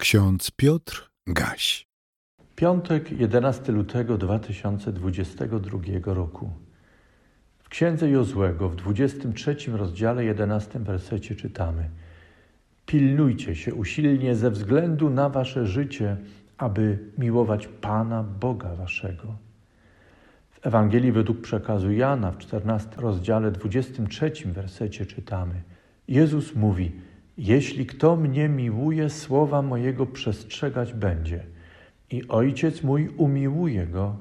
Ksiądz Piotr Gaś. Piątek, 11 lutego 2022 roku. W księdze Jozłego w 23 rozdziale 11 wersecie czytamy: Pilnujcie się usilnie ze względu na wasze życie, aby miłować Pana Boga waszego. W Ewangelii według przekazu Jana w 14 rozdziale 23 wersecie czytamy: Jezus mówi: jeśli kto mnie miłuje, słowa mojego przestrzegać będzie. I Ojciec mój umiłuje go,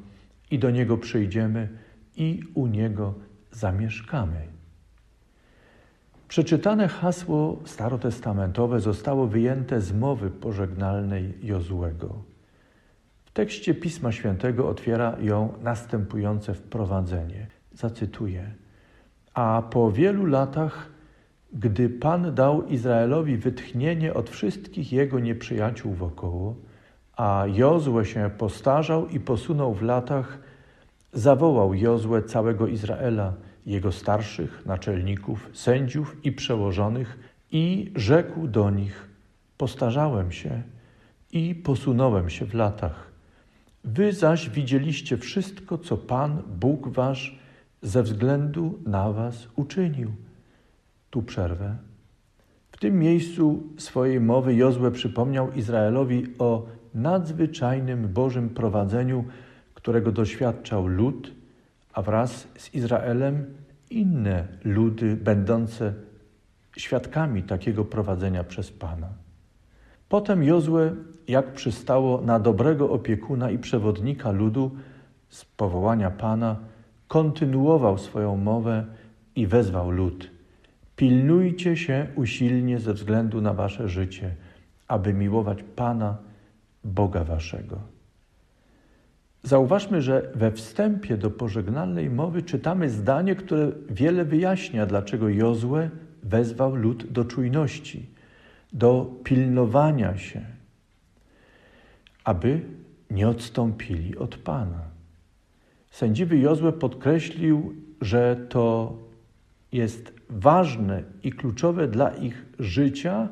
i do niego przyjdziemy, i u niego zamieszkamy. Przeczytane hasło starotestamentowe zostało wyjęte z mowy pożegnalnej Jozłego. W tekście Pisma Świętego otwiera ją następujące wprowadzenie. Zacytuję. A po wielu latach gdy Pan dał Izraelowi wytchnienie od wszystkich jego nieprzyjaciół wokoło, a Jozue się postarzał i posunął w latach, zawołał Jozue całego Izraela, jego starszych, naczelników, sędziów i przełożonych i rzekł do nich: Postarzałem się i posunąłem się w latach. Wy zaś widzieliście wszystko, co Pan, Bóg wasz, ze względu na was uczynił tu przerwę. W tym miejscu swojej mowy Jozue przypomniał Izraelowi o nadzwyczajnym Bożym prowadzeniu, którego doświadczał lud, a wraz z Izraelem inne ludy będące świadkami takiego prowadzenia przez Pana. Potem Jozue, jak przystało na dobrego opiekuna i przewodnika ludu z powołania Pana, kontynuował swoją mowę i wezwał lud – Pilnujcie się usilnie ze względu na wasze życie, aby miłować Pana, Boga waszego. Zauważmy, że we wstępie do pożegnalnej mowy czytamy zdanie, które wiele wyjaśnia, dlaczego Jozue wezwał lud do czujności, do pilnowania się, aby nie odstąpili od Pana. Sędziwy Jozue podkreślił, że to jest ważne i kluczowe dla ich życia,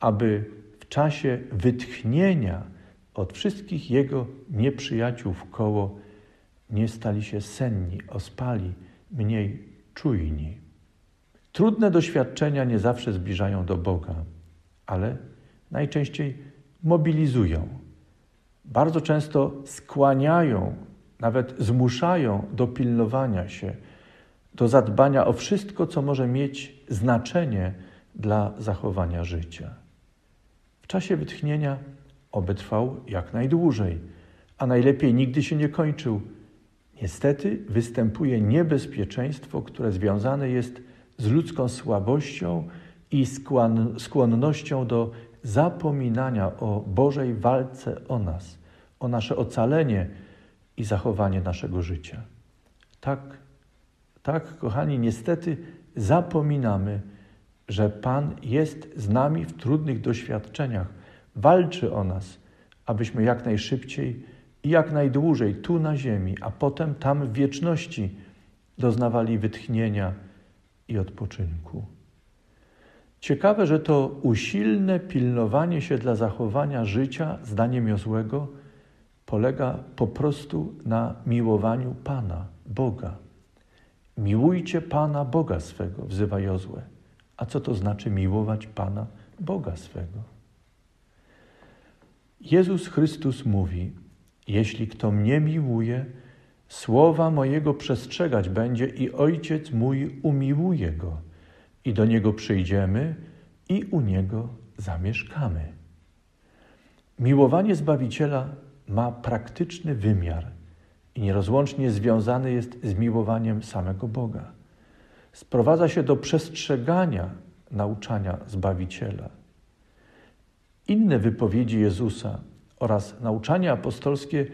aby w czasie wytchnienia od wszystkich jego nieprzyjaciół w koło nie stali się senni, ospali, mniej czujni. Trudne doświadczenia nie zawsze zbliżają do Boga, ale najczęściej mobilizują. Bardzo często skłaniają, nawet zmuszają do pilnowania się, do zadbania o wszystko, co może mieć znaczenie dla zachowania życia. W czasie wytchnienia oby trwał jak najdłużej, a najlepiej nigdy się nie kończył. Niestety występuje niebezpieczeństwo, które związane jest z ludzką słabością i skłonnością do zapominania o Bożej walce o nas, o nasze ocalenie i zachowanie naszego życia. Tak tak, kochani, niestety zapominamy, że Pan jest z nami w trudnych doświadczeniach, walczy o nas, abyśmy jak najszybciej i jak najdłużej tu na ziemi, a potem tam w wieczności doznawali wytchnienia i odpoczynku. Ciekawe, że to usilne pilnowanie się dla zachowania życia, zdaniem Jozłego, polega po prostu na miłowaniu Pana, Boga. Miłujcie Pana Boga swego, wzywa Jozue. A co to znaczy miłować Pana Boga swego? Jezus Chrystus mówi: Jeśli kto mnie miłuje, słowa mojego przestrzegać będzie, i Ojciec mój umiłuje go, i do niego przyjdziemy, i u niego zamieszkamy. Miłowanie Zbawiciela ma praktyczny wymiar i nierozłącznie związany jest z miłowaniem samego Boga. Sprowadza się do przestrzegania nauczania Zbawiciela. Inne wypowiedzi Jezusa oraz nauczania apostolskie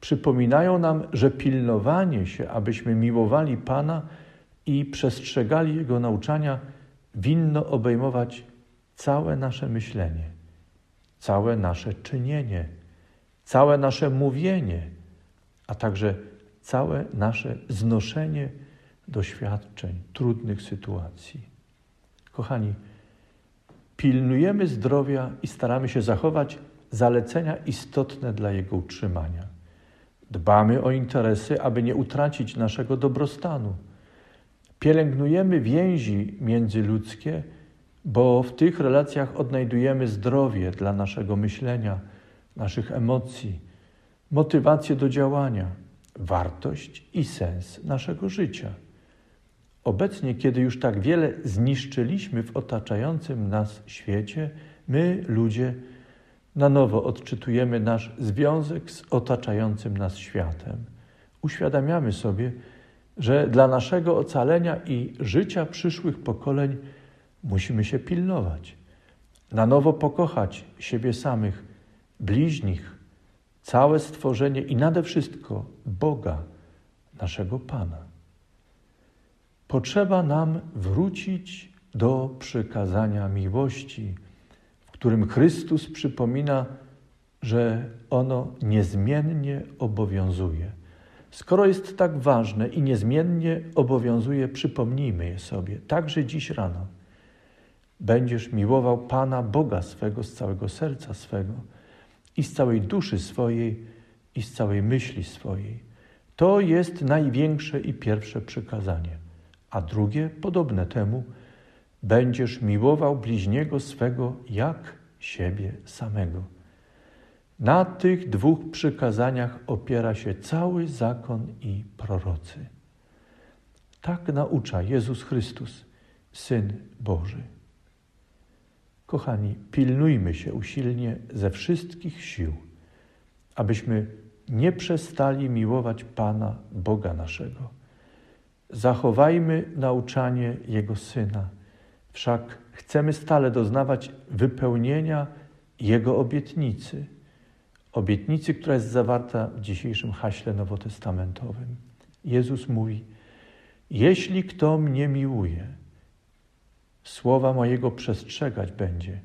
przypominają nam, że pilnowanie się, abyśmy miłowali Pana i przestrzegali Jego nauczania, winno obejmować całe nasze myślenie, całe nasze czynienie, całe nasze mówienie a także całe nasze znoszenie doświadczeń, trudnych sytuacji. Kochani, pilnujemy zdrowia i staramy się zachować zalecenia istotne dla jego utrzymania. Dbamy o interesy, aby nie utracić naszego dobrostanu. Pielęgnujemy więzi międzyludzkie, bo w tych relacjach odnajdujemy zdrowie dla naszego myślenia, naszych emocji, motywację do działania, wartość i sens naszego życia. Obecnie, kiedy już tak wiele zniszczyliśmy w otaczającym nas świecie, my, ludzie, na nowo odczytujemy nasz związek z otaczającym nas światem. Uświadamiamy sobie, że dla naszego ocalenia i życia przyszłych pokoleń musimy się pilnować, na nowo pokochać siebie samych, bliźnich, całe stworzenie i nade wszystko Boga, naszego Pana. Potrzeba nam wrócić do przykazania miłości, w którym Chrystus przypomina, że ono niezmiennie obowiązuje. Skoro jest tak ważne i niezmiennie obowiązuje, przypomnijmy je sobie, także dziś rano. Będziesz miłował Pana Boga swego z całego serca swego i z całej duszy swojej i z całej myśli swojej. To jest największe i pierwsze przykazanie. A drugie, podobne temu, będziesz miłował bliźniego swego jak siebie samego. Na tych dwóch przykazaniach opiera się cały zakon i prorocy. Tak naucza Jezus Chrystus, Syn Boży. Kochani, pilnujmy się usilnie ze wszystkich sił, abyśmy nie przestali miłować Pana, Boga naszego. Zachowajmy nauczanie Jego Syna, wszak chcemy stale doznawać wypełnienia Jego obietnicy, obietnicy, która jest zawarta w dzisiejszym haśle nowotestamentowym. Jezus mówi: Jeśli kto mnie miłuje, słowa mojego przestrzegać będzie,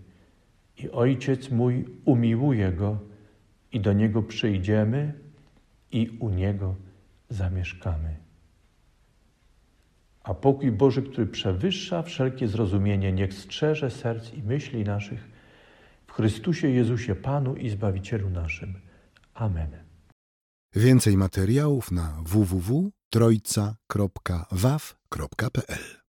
i Ojciec mój umiłuje go, i do niego przyjdziemy, i u niego zamieszkamy. A pokój Boży, który przewyższa wszelkie zrozumienie, niech strzeże serc i myśli naszych w Chrystusie Jezusie, Panu i Zbawicielu naszym. Amen. Więcej materiałów na www.trojca.waw.pl